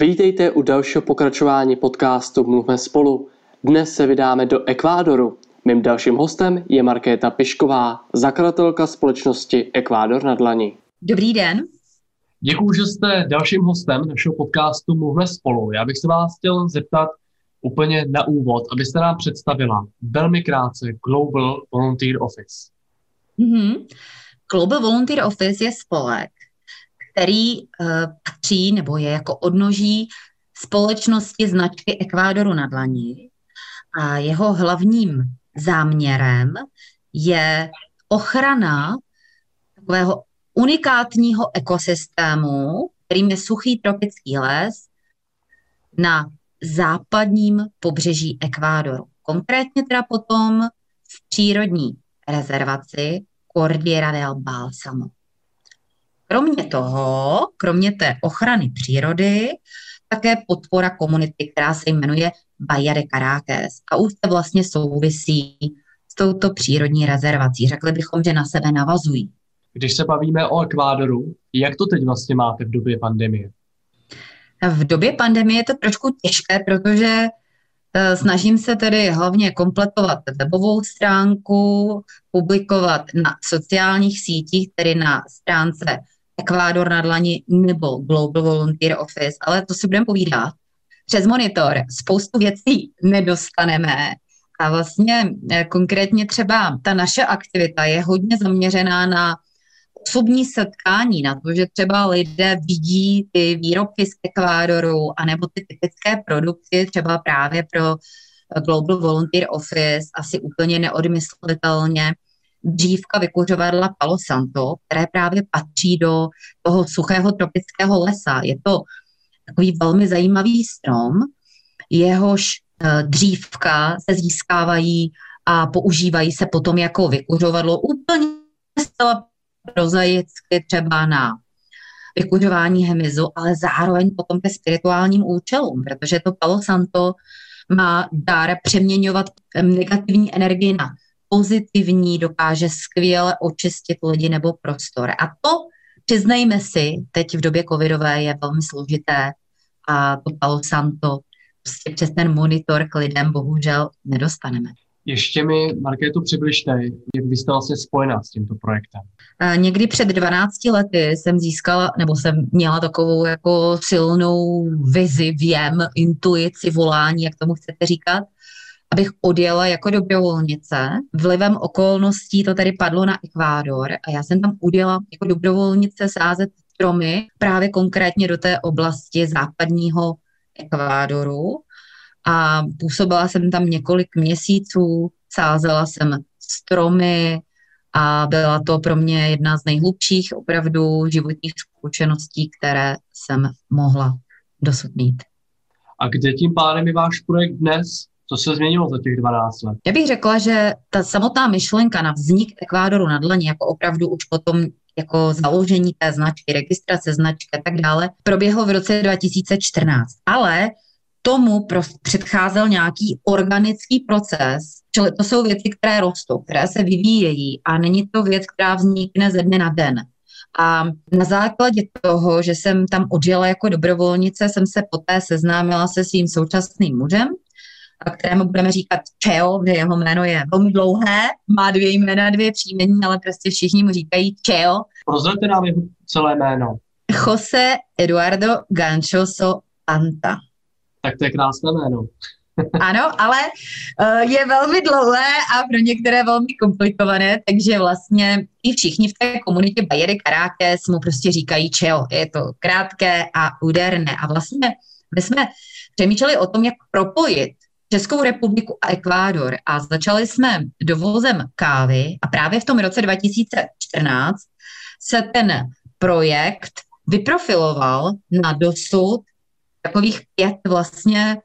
Vítejte u dalšího pokračování podcastu Mluvme spolu. Dnes se vydáme do Ekvádoru. Mým dalším hostem je Markéta Pišková, zakladatelka společnosti Ekvádor na dlani. Dobrý den. Děkuji, že jste dalším hostem našeho podcastu Mluvme spolu. Já bych se vás chtěl zeptat úplně na úvod, abyste nám představila velmi krátce Global Volunteer Office. Mm-hmm. Global Volunteer Office je spolek, který uh, patří nebo je jako odnoží společnosti značky Ekvádoru na dlani a jeho hlavním záměrem je ochrana takového unikátního ekosystému, kterým je suchý tropický les na západním pobřeží Ekvádoru. Konkrétně teda potom v přírodní rezervaci Cordillera del Balsamo. Kromě toho, kromě té ochrany přírody, také podpora komunity, která se jmenuje Bahia de Caracas a už to vlastně souvisí s touto přírodní rezervací. Řekli bychom, že na sebe navazují. Když se bavíme o Ekvádoru, jak to teď vlastně máte v době pandemie? V době pandemie je to trošku těžké, protože eh, snažím se tedy hlavně kompletovat webovou stránku, publikovat na sociálních sítích, tedy na stránce Ekvádor na dlani nebo Global Volunteer Office, ale to si budeme povídat. Přes monitor spoustu věcí nedostaneme a vlastně eh, konkrétně třeba ta naše aktivita je hodně zaměřená na osobní setkání, na to, že třeba lidé vidí ty výrobky z Ekvádoru anebo ty typické produkty třeba právě pro Global Volunteer Office asi úplně neodmyslitelně dřívka vykuřovadla Palo Santo, které právě patří do toho suchého tropického lesa. Je to takový velmi zajímavý strom, jehož eh, dřívka se získávají a používají se potom jako vykuřovadlo úplně zcela prozaicky třeba na vykuřování hemizu, ale zároveň potom ke spirituálním účelům, protože to Palo Santo má dar přeměňovat negativní energii na pozitivní, dokáže skvěle očistit lidi nebo prostor. A to, přiznejme si, teď v době covidové je velmi složité a to Palo Santo prostě přes ten monitor k lidem bohužel nedostaneme. Ještě mi, Markétu, přibližte, jak vy jste vlastně spojená s tímto projektem. Někdy před 12 lety jsem získala, nebo jsem měla takovou jako silnou vizi, věm, intuici, volání, jak tomu chcete říkat, abych odjela jako dobrovolnice. Vlivem okolností to tady padlo na Ekvádor a já jsem tam odjela jako dobrovolnice sázet stromy právě konkrétně do té oblasti západního Ekvádoru a působila jsem tam několik měsíců, sázela jsem stromy a byla to pro mě jedna z nejhlubších opravdu životních zkušeností, které jsem mohla dosud mít. A kde tím pádem je váš projekt dnes? Co se změnilo za těch 12 let? Já bych řekla, že ta samotná myšlenka na vznik Ekvádoru na dlaní, jako opravdu už potom jako založení té značky, registrace značky a tak dále, proběhlo v roce 2014. Ale tomu předcházel nějaký organický proces, čili to jsou věci, které rostou, které se vyvíjejí a není to věc, která vznikne ze dne na den. A na základě toho, že jsem tam odjela jako dobrovolnice, jsem se poté seznámila se svým současným mužem, kterému budeme říkat Čeo, kde jeho jméno je velmi dlouhé, má dvě jména, dvě příjmení, ale prostě všichni mu říkají Čeo. Prozraďte nám jeho celé jméno. Jose Eduardo Ganchoso Anta tak to je krásné jméno. ano, ale uh, je velmi dlouhé a pro některé velmi komplikované, takže vlastně i všichni v té komunitě Bajedy Caracas mu prostě říkají čeho. Je to krátké a úderné. A vlastně my jsme přemýšleli o tom, jak propojit Českou republiku a Ekvádor a začali jsme dovozem kávy a právě v tom roce 2014 se ten projekt vyprofiloval na dosud takových pět vlastně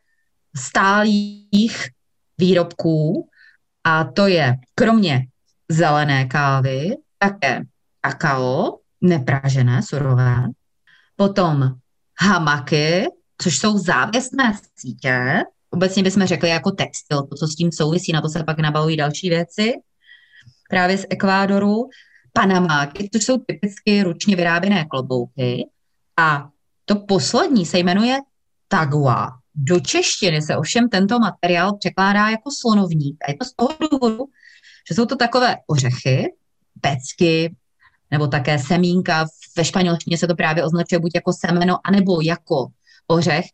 stálých výrobků a to je kromě zelené kávy také kakao, nepražené, surové, potom hamaky, což jsou závěsné sítě, obecně bychom řekli jako textil, to, co s tím souvisí, na to se pak nabalují další věci, právě z Ekvádoru, panamáky, což jsou typicky ručně vyráběné klobouky a to poslední se jmenuje tagua. Do češtiny se ovšem tento materiál překládá jako slonovník. A je to z toho důvodu, že jsou to takové ořechy, pecky, nebo také semínka. Ve španělštině se to právě označuje buď jako semeno, anebo jako ořech.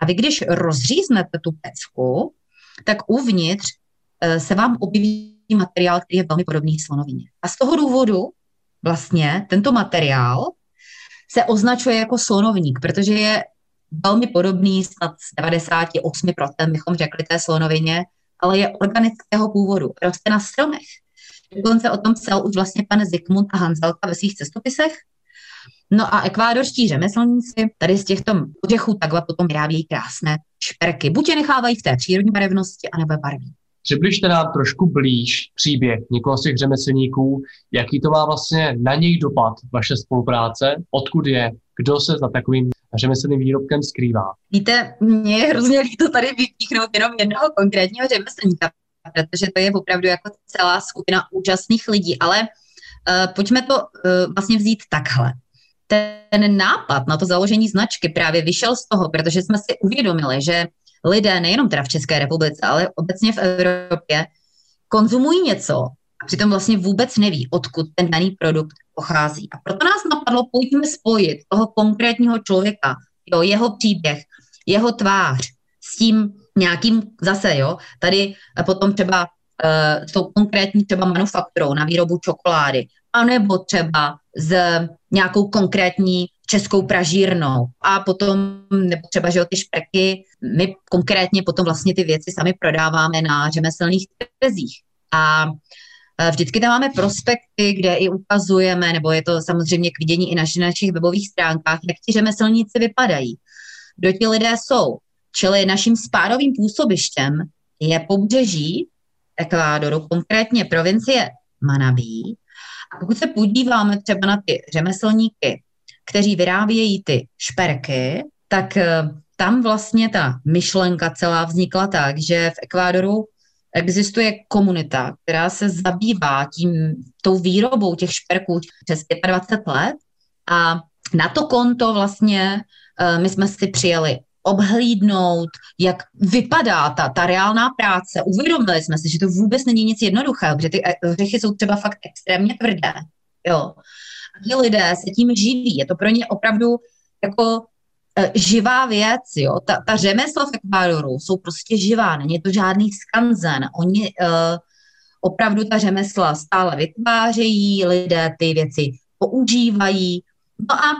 A vy, když rozříznete tu pecku, tak uvnitř eh, se vám objeví materiál, který je velmi podobný slonovině. A z toho důvodu vlastně tento materiál se označuje jako slonovník, protože je velmi podobný, snad z 98% bychom řekli té slonovině, ale je organického původu. Roste na stromech. Dokonce o tom psal už vlastně pan Zikmund a Hanzelka ve svých cestopisech. No a ekvádorští řemeslníci tady z těchto ořechů takhle potom vyrábějí krásné šperky. Buď je nechávají v té přírodní barevnosti, anebo barví. Přibližte nám trošku blíž příběh někoho z těch řemeslníků, jaký to má vlastně na něj dopad, vaše spolupráce, odkud je, kdo se za takovým řemeslným výrobkem skrývá. Víte, mě je hrozně líto tady vypíchnout jenom jednoho konkrétního řemeslníka, protože to je opravdu jako celá skupina úžasných lidí, ale uh, pojďme to uh, vlastně vzít takhle. Ten nápad na to založení značky právě vyšel z toho, protože jsme si uvědomili, že lidé, nejenom teda v České republice, ale obecně v Evropě, konzumují něco a přitom vlastně vůbec neví, odkud ten daný produkt pochází. A proto nás napadlo, pojďme spojit toho konkrétního člověka, jo, jeho příběh, jeho tvář s tím nějakým zase, jo, tady potom třeba uh, s tou konkrétní třeba manufakturou na výrobu čokolády, anebo třeba s nějakou konkrétní českou pražírnou a potom, nebo třeba, že ty špeky, my konkrétně potom vlastně ty věci sami prodáváme na řemeslných trzích. A e, Vždycky tam máme prospekty, kde i ukazujeme, nebo je to samozřejmě k vidění i na našich webových stránkách, jak ti řemeslníci vypadají, kdo ti lidé jsou. Čili naším spádovým působištěm je pobřeží Ekvádoru, konkrétně provincie Manabí. A pokud se podíváme třeba na ty řemeslníky, kteří vyrábějí ty šperky, tak eh, tam vlastně ta myšlenka celá vznikla tak, že v Ekvádoru existuje komunita, která se zabývá tím, tou výrobou těch šperků přes 25 let. A na to konto vlastně uh, my jsme si přijeli obhlídnout, jak vypadá ta, ta reálná práce. Uvědomili jsme si, že to vůbec není nic jednoduchého, protože ty ořechy jsou třeba fakt extrémně tvrdé. Jo. A ti lidé se tím živí. Je to pro ně opravdu jako e, živá věc, jo. Ta, ta řemesla v Ekvádoru jsou prostě živá, není to žádný skanzen. Oni e, opravdu ta řemesla stále vytvářejí, lidé ty věci používají. No a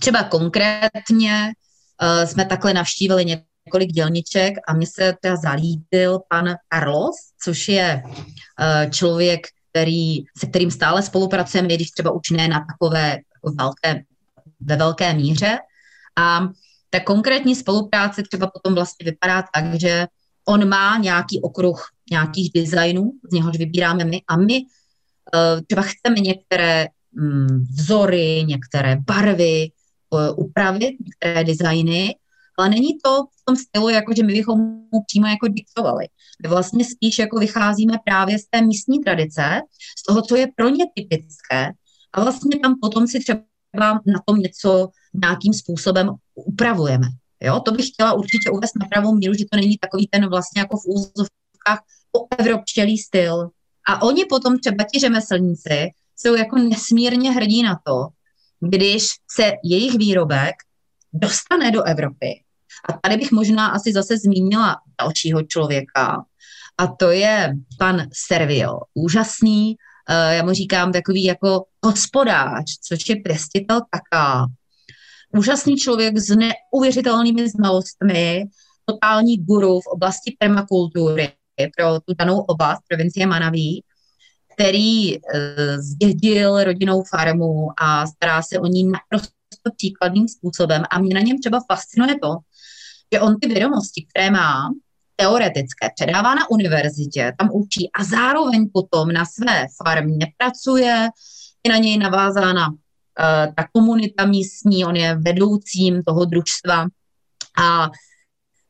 třeba konkrétně uh, jsme takhle navštívili několik dělniček a mně se teda zalíbil pan Carlos, což je uh, člověk, který, se kterým stále spolupracujeme, když třeba už ne na takové velké, ve velké míře. A ta konkrétní spolupráce třeba potom vlastně vypadá tak, že on má nějaký okruh nějakých designů, z něhož vybíráme my a my uh, třeba chceme některé um, vzory, některé barvy, upravit, některé designy, ale není to v tom stylu, jako že my bychom mu přímo jako diktovali. My vlastně spíš jako vycházíme právě z té místní tradice, z toho, co je pro ně typické a vlastně tam potom si třeba na tom něco nějakým způsobem upravujeme. Jo, to bych chtěla určitě uvést na pravou míru, že to není takový ten vlastně jako v úzovkách evropštělý styl. A oni potom třeba ti řemeslníci jsou jako nesmírně hrdí na to, když se jejich výrobek dostane do Evropy. A tady bych možná asi zase zmínila dalšího člověka, a to je pan Servio. Úžasný, uh, já mu říkám takový jako hospodář, což je pěstitel kaká. Úžasný člověk s neuvěřitelnými znalostmi, totální guru v oblasti permakultury pro tu danou oblast provincie Manaví který uh, zdědil rodinnou farmu a stará se o ní naprosto příkladným způsobem. A mě na něm třeba fascinuje to, že on ty vědomosti, které má, teoretické, předává na univerzitě, tam učí a zároveň potom na své farmě pracuje, je na něj navázána uh, ta komunita místní, on je vedoucím toho družstva a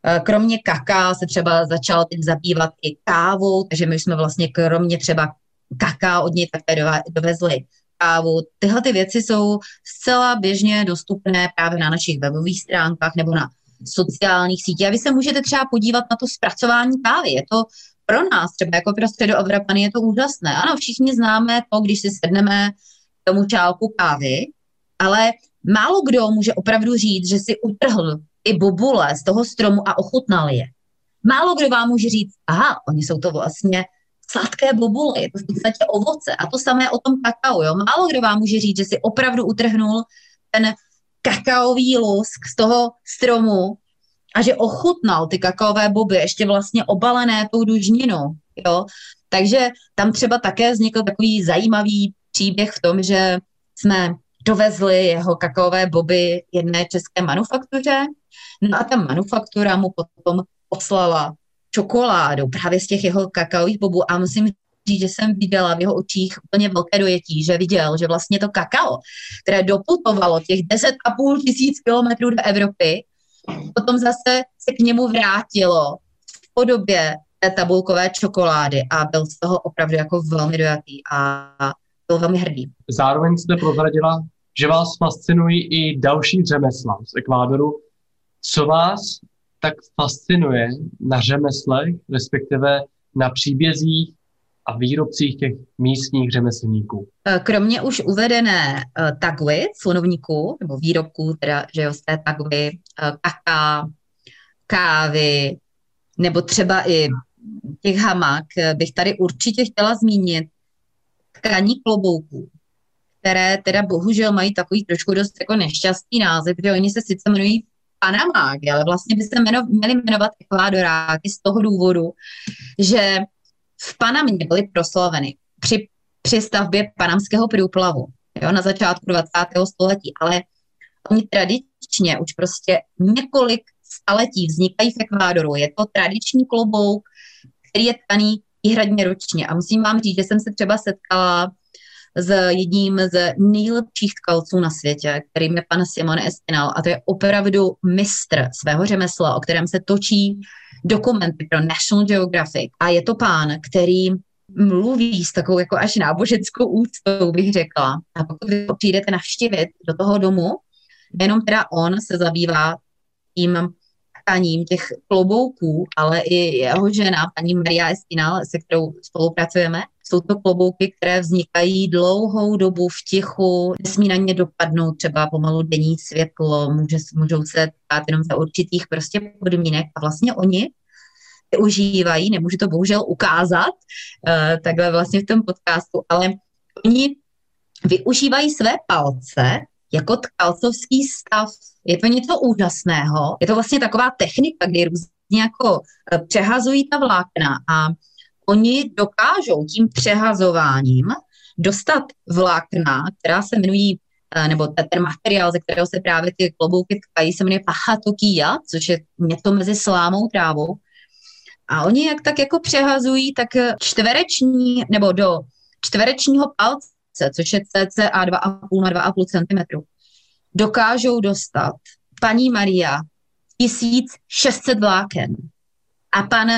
eh, Kromě kaká se třeba začal teď zabývat i kávou, takže my jsme vlastně kromě třeba kaká od něj také dovezli kávu. Tyhle ty věci jsou zcela běžně dostupné právě na našich webových stránkách nebo na sociálních sítí. A vy se můžete třeba podívat na to zpracování kávy. Je to pro nás, třeba jako pro středoevropany, je to úžasné. Ano, všichni známe to, když si sedneme tomu čálku kávy, ale málo kdo může opravdu říct, že si utrhl i bobule z toho stromu a ochutnal je. Málo kdo vám může říct, aha, oni jsou to vlastně sladké bobule, je to v podstatě ovoce. A to samé o tom kakao. Jo? Málo kdo vám může říct, že si opravdu utrhnul ten kakaový lusk z toho stromu a že ochutnal ty kakaové boby, ještě vlastně obalené tou dužninou. Jo? Takže tam třeba také vznikl takový zajímavý příběh v tom, že jsme dovezli jeho kakaové boby jedné české manufaktuře, no a ta manufaktura mu potom poslala čokoládu právě z těch jeho kakaových bobů a musím říct, že jsem viděla v jeho očích úplně velké dojetí, že viděl, že vlastně to kakao, které doputovalo těch 10,5 tisíc kilometrů do Evropy, potom zase se k němu vrátilo v podobě té tabulkové čokolády a byl z toho opravdu jako velmi dojatý a byl velmi hrdý. Zároveň jste prozradila, že vás fascinují i další řemesla z Ekvádoru. Co vás tak fascinuje na řemeslech, respektive na příbězích a výrobcích těch místních řemeslníků? Eh, kromě už uvedené uh, tagvy, slunovníků, nebo výrobků, teda, že jo, z té tagvy, uh, kaká, kávy, nebo třeba i těch hamak, bych tady určitě chtěla zmínit tkaní klobouků, které teda bohužel mají takový trošku dost jako nešťastný název, protože oni se sice jmenují Panamáky, ale vlastně by se jmeno, měli jmenovat Ekvádoráky z toho důvodu, že v Panamě byly proslaveny při, při stavbě panamského průplavu jo, na začátku 20. století, ale oni tradičně už prostě několik staletí vznikají v Ekvádoru. Je to tradiční klobouk, který je tkaný výhradně ročně. A musím vám říct, že jsem se třeba setkala s jedním z nejlepších tkalců na světě, kterým je pan Simon Espinal a to je opravdu mistr svého řemesla, o kterém se točí dokumenty pro National Geographic a je to pán, který mluví s takovou jako až náboženskou úctou, bych řekla. A pokud vy přijdete navštívit do toho domu, nejenom teda on se zabývá tím tkaním těch klobouků, ale i jeho žena, paní Maria Espinal, se kterou spolupracujeme, jsou to klobouky, které vznikají dlouhou dobu v tichu, nesmí na ně dopadnout třeba pomalu denní světlo, může, můžou se tkat jenom za určitých prostě podmínek a vlastně oni využívají, nemůžu to bohužel ukázat uh, takhle vlastně v tom podcastu, ale oni využívají své palce jako tkalcovský stav. Je to něco úžasného. Je to vlastně taková technika, kdy různě jako eh, přehazují ta vlákna a oni dokážou tím přehazováním dostat vlákna, která se jmenují eh, nebo ten materiál, ze kterého se právě ty klobouky tkají, se jmenuje pachatokia, což je něco mezi slámou trávou. A oni jak tak jako přehazují, tak čtvereční, nebo do čtverečního palce, což je cca 2,5 na 2,5 cm, dokážou dostat paní Maria 1600 vláken. A pan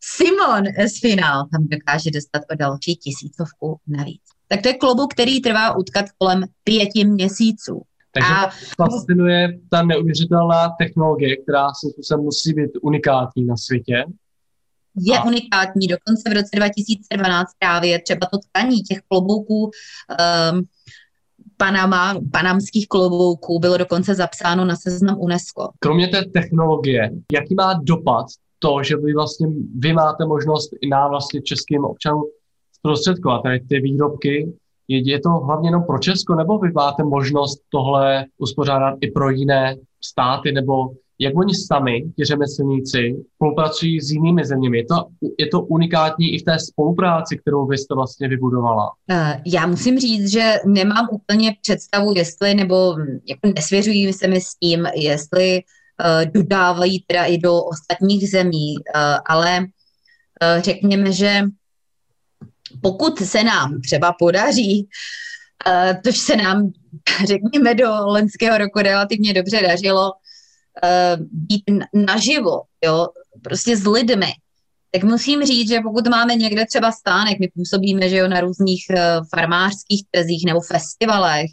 Simon Esfinal tam dokáže dostat o další tisícovku navíc. Tak to je klobouk, který trvá utkat kolem pěti měsíců. Takže a... fascinuje ta neuvěřitelná technologie, která se musí být unikátní na světě. Je a... unikátní, dokonce v roce 2012 právě třeba to tkaní těch klobouků um, Panama, panamských klobouků bylo dokonce zapsáno na seznam UNESCO. Kromě té technologie, jaký má dopad to, že vy vlastně vy máte možnost i nám vlastně českým občanům zprostředkovat tady ty výrobky, je, je to hlavně jenom pro Česko, nebo vy máte možnost tohle uspořádat i pro jiné státy, nebo jak oni sami, ti řemeslníci, spolupracují s jinými zeměmi. Je to, je to unikátní i v té spolupráci, kterou vy jste vlastně vybudovala. Eh, já musím říct, že nemám úplně představu, jestli, nebo jako nesvěřují se mi s tím, jestli dodávají teda i do ostatních zemí, uh, ale uh, řekněme, že pokud se nám třeba podaří, což se nám, řekněme, do loňského roku relativně dobře dařilo, být naživo, jo, prostě s lidmi, tak musím říct, že pokud máme někde třeba stánek, my působíme, že jo, na různých farmářských trzích nebo festivalech,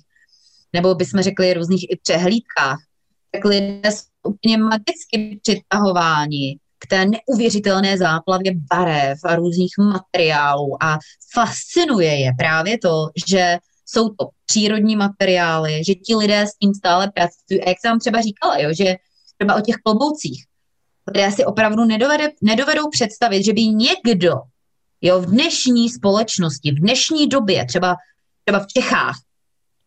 nebo bychom řekli různých i přehlídkách, tak lidé úplně magicky přitahováni k té neuvěřitelné záplavě barev a různých materiálů a fascinuje je právě to, že jsou to přírodní materiály, že ti lidé s tím stále pracují. A jak jsem třeba říkala, jo, že třeba o těch kloboucích, lidé si opravdu nedovede, nedovedou představit, že by někdo jo, v dnešní společnosti, v dnešní době, třeba, třeba v Čechách,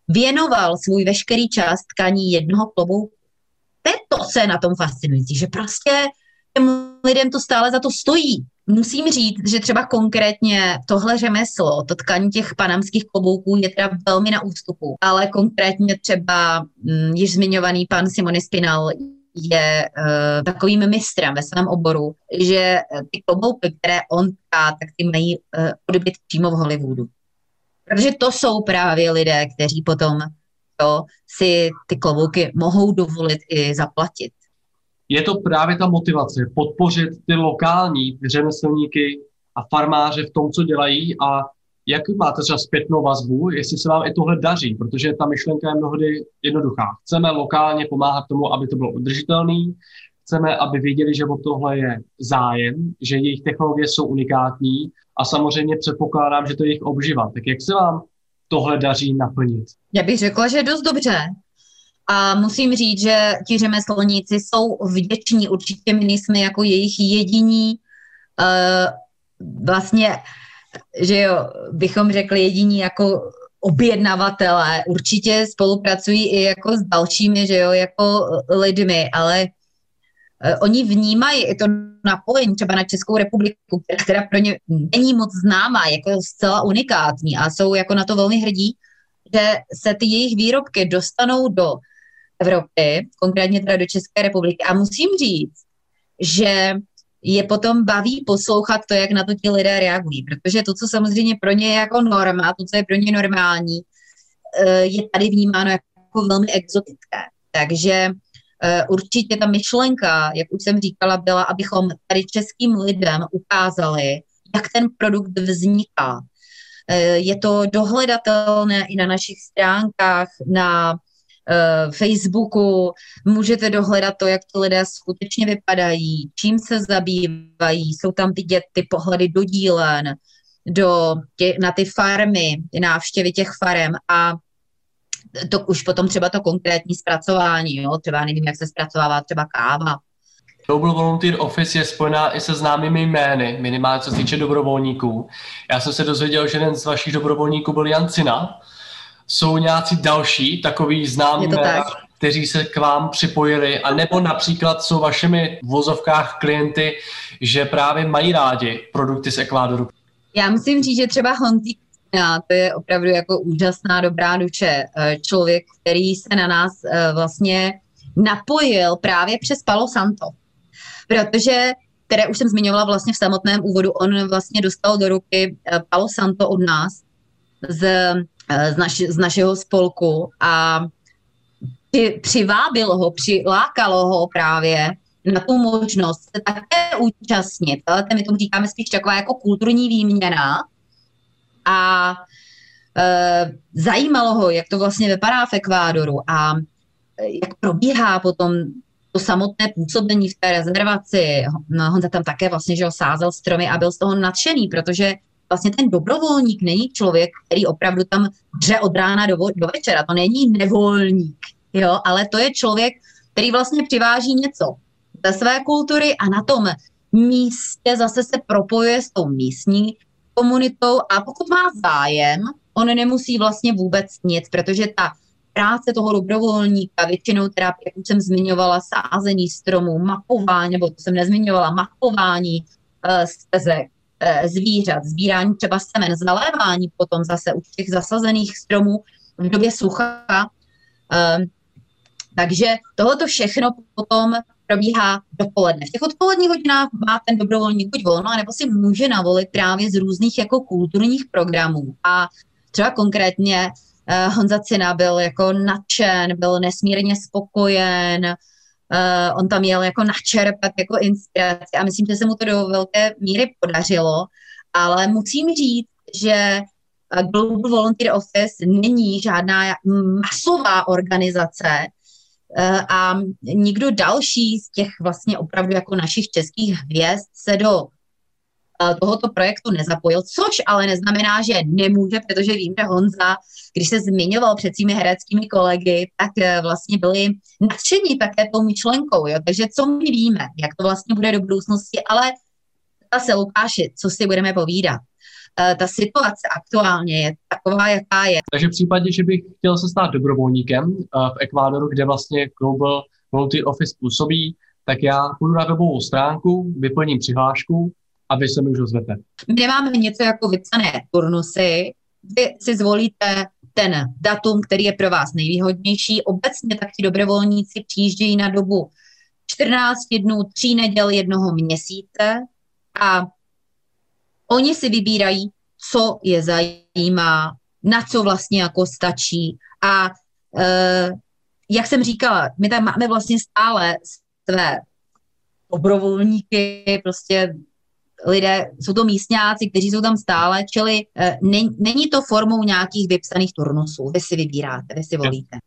věnoval svůj veškerý čas tkaní jednoho klobouku. To je to, co je na tom fascinující, že prostě těm lidem to stále za to stojí. Musím říct, že třeba konkrétně tohle řemeslo, to tkaní těch panamských klobouků je teda velmi na ústupu, ale konkrétně třeba hm, již zmiňovaný pan Simony Spinal je uh, takovým mistrem ve svém oboru, že ty klobouky, které on tká, tak ty mají uh, odbyt přímo v Hollywoodu. Protože to jsou právě lidé, kteří potom to, si ty klobouky mohou dovolit i zaplatit. Je to právě ta motivace, podpořit ty lokální řemeslníky a farmáře v tom, co dělají a jak máte třeba zpětnou vazbu, jestli se vám i tohle daří, protože ta myšlenka je mnohdy jednoduchá. Chceme lokálně pomáhat tomu, aby to bylo udržitelný, chceme, aby věděli, že o tohle je zájem, že jejich technologie jsou unikátní a samozřejmě předpokládám, že to je jejich obživa. Tak jak se vám tohle daří naplnit? Já bych řekla, že dost dobře. A musím říct, že ti řemeslníci jsou vděční. Určitě my jsme jako jejich jediní uh, vlastně, že jo, bychom řekli jediní jako objednavatelé. Určitě spolupracují i jako s dalšími, že jo, jako lidmi, ale oni vnímají i to napojení třeba na Českou republiku, která pro ně není moc známá, jako zcela unikátní a jsou jako na to velmi hrdí, že se ty jejich výrobky dostanou do Evropy, konkrétně teda do České republiky. A musím říct, že je potom baví poslouchat to, jak na to ti lidé reagují, protože to, co samozřejmě pro ně je jako norma, to, co je pro ně normální, eh, je tady vnímáno jako velmi exotické. Takže eh, určitě ta myšlenka, jak už jsem říkala, byla, abychom tady českým lidem ukázali, jak ten produkt vzniká. Eh, je to dohledatelné i na našich stránkách, na uh, Facebooku, můžete dohledat to, jak ty lidé skutečně vypadají, čím se zabývají, jsou tam vidět ty pohledy do dílen, do tě, na ty farmy, návštěvy těch farem. A to už potom třeba to konkrétní zpracování, jo? třeba nevím, jak se zpracovává třeba káva. Global Volunteer Office je spojená i se známými jmény, minimálně co se týče dobrovolníků. Já jsem se dozvěděl, že jeden z vašich dobrovolníků byl Jancina, jsou nějací další takový známí jména, kteří se k vám připojili, a nebo například jsou vašimi v vozovkách klienty, že právě mají rádi produkty z Ekvádoru? Já musím říct, že třeba Honzík to je opravdu jako úžasná dobrá duše. Eh, člověk, který se na nás eh, vlastně napojil právě přes Palo Santo. Protože, které už jsem zmiňovala vlastně v samotném úvodu, on vlastně dostal do ruky eh, Palo Santo od nás z z, naš, z našeho spolku a při, přivábilo ho, přilákalo ho právě na tu možnost se také účastnit. Ale my tomu říkáme spíš taková jako kulturní výměna a e, zajímalo ho, jak to vlastně vypadá v Ekvádoru a jak probíhá potom to samotné působení v té rezervaci. No, Honza tam také vlastně že ho sázel stromy a byl z toho nadšený, protože vlastně ten dobrovolník není člověk, který opravdu tam dře od rána do, do večera. To není nevolník, jo, ale to je člověk, který vlastně přiváží něco ze své kultury a na tom místě zase se propojuje s tou místní komunitou a pokud má zájem, on nemusí vlastně vůbec nic, protože ta práce toho dobrovolníka, většinou teda, jak už jsem zmiňovala, sázení stromů, mapování, nebo to jsem nezmiňovala, mapování uh, stezek, Eh, zvířat, sbírání třeba semen, zalévání potom zase u těch zasazených stromů v době sucha. Ehm, takže tohoto všechno potom probíhá dopoledne. V těch odpoledních hodinách má ten dobrovolník buď volno, nebo si může navolit právě z různých jako kulturních programů. A třeba konkrétně uh, Honza Cina byl jako nadšen, byl nesmírně spokojen, Uh, on tam jel jako načerpat jako inspiraci a myslím, že se mu to do velké míry podařilo, ale musím říct, že Global Volunteer Office není žádná masová organizace, Eh, a nikdo další z těch vlastně opravdu jako našich českých hvězd se do eh, tohoto projektu nezapojil, což ale neznamená, že nemůže, protože vím, že Honza, když se zmiňoval před svými hereckými kolegy, tak eh, vlastně byli nadšení také tou myšlenkou, jo? takže co my víme, jak to vlastně bude do budoucnosti, ale se Lukáši, co si budeme povídat. Eh, ta situace aktuálně je taková, jaká je. Takže v případě, že bych chtěl se stát dobrovolníkem eh, v Ekvádoru, kde vlastně Global Volunteer Office působí, tak já půjdu na webovou stránku, vyplním přihlášku a vy se mi už ozvete. My nemáme něco jako vypsané turnusy, vy si zvolíte ten datum, který je pro vás nejvýhodnější. Obecně tak ti dobrovolníci přijíždějí na dobu 14 dnů, 3 neděl jednoho měsíce a Oni si vybírají, co je zajímá, na co vlastně jako stačí. A e, jak jsem říkala, my tam máme vlastně stále své dobrovolníky, prostě lidé, jsou to místňáci, kteří jsou tam stále, čili e, není to formou nějakých vypsaných turnusů. Vy si vybíráte, vy si volíte.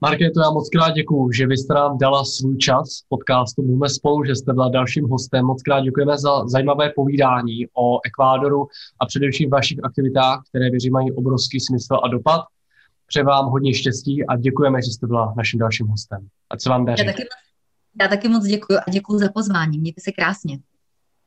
Markéto, já moc krát děkuju, že vy jste nám dala svůj čas podcastu Mlume spolu, že jste byla dalším hostem. Moc krát děkujeme za zajímavé povídání o Ekvádoru a především vašich aktivitách, které věřím mají obrovský smysl a dopad. Přeji vám hodně štěstí a děkujeme, že jste byla naším dalším hostem. Ať se vám daří. Já taky, já taky moc děkuji a děkuji za pozvání. Mějte se krásně.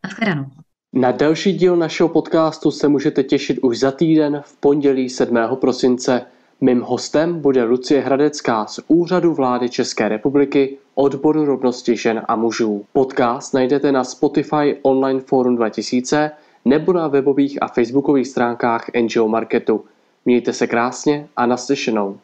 Naschledanou. Na další díl našeho podcastu se můžete těšit už za týden v pondělí 7. prosince Mým hostem bude Lucie Hradecká z Úřadu vlády České republiky odboru rovnosti žen a mužů. Podcast najdete na Spotify Online Forum 2000 nebo na webových a facebookových stránkách NGO Marketu. Mějte se krásně a naslyšenou.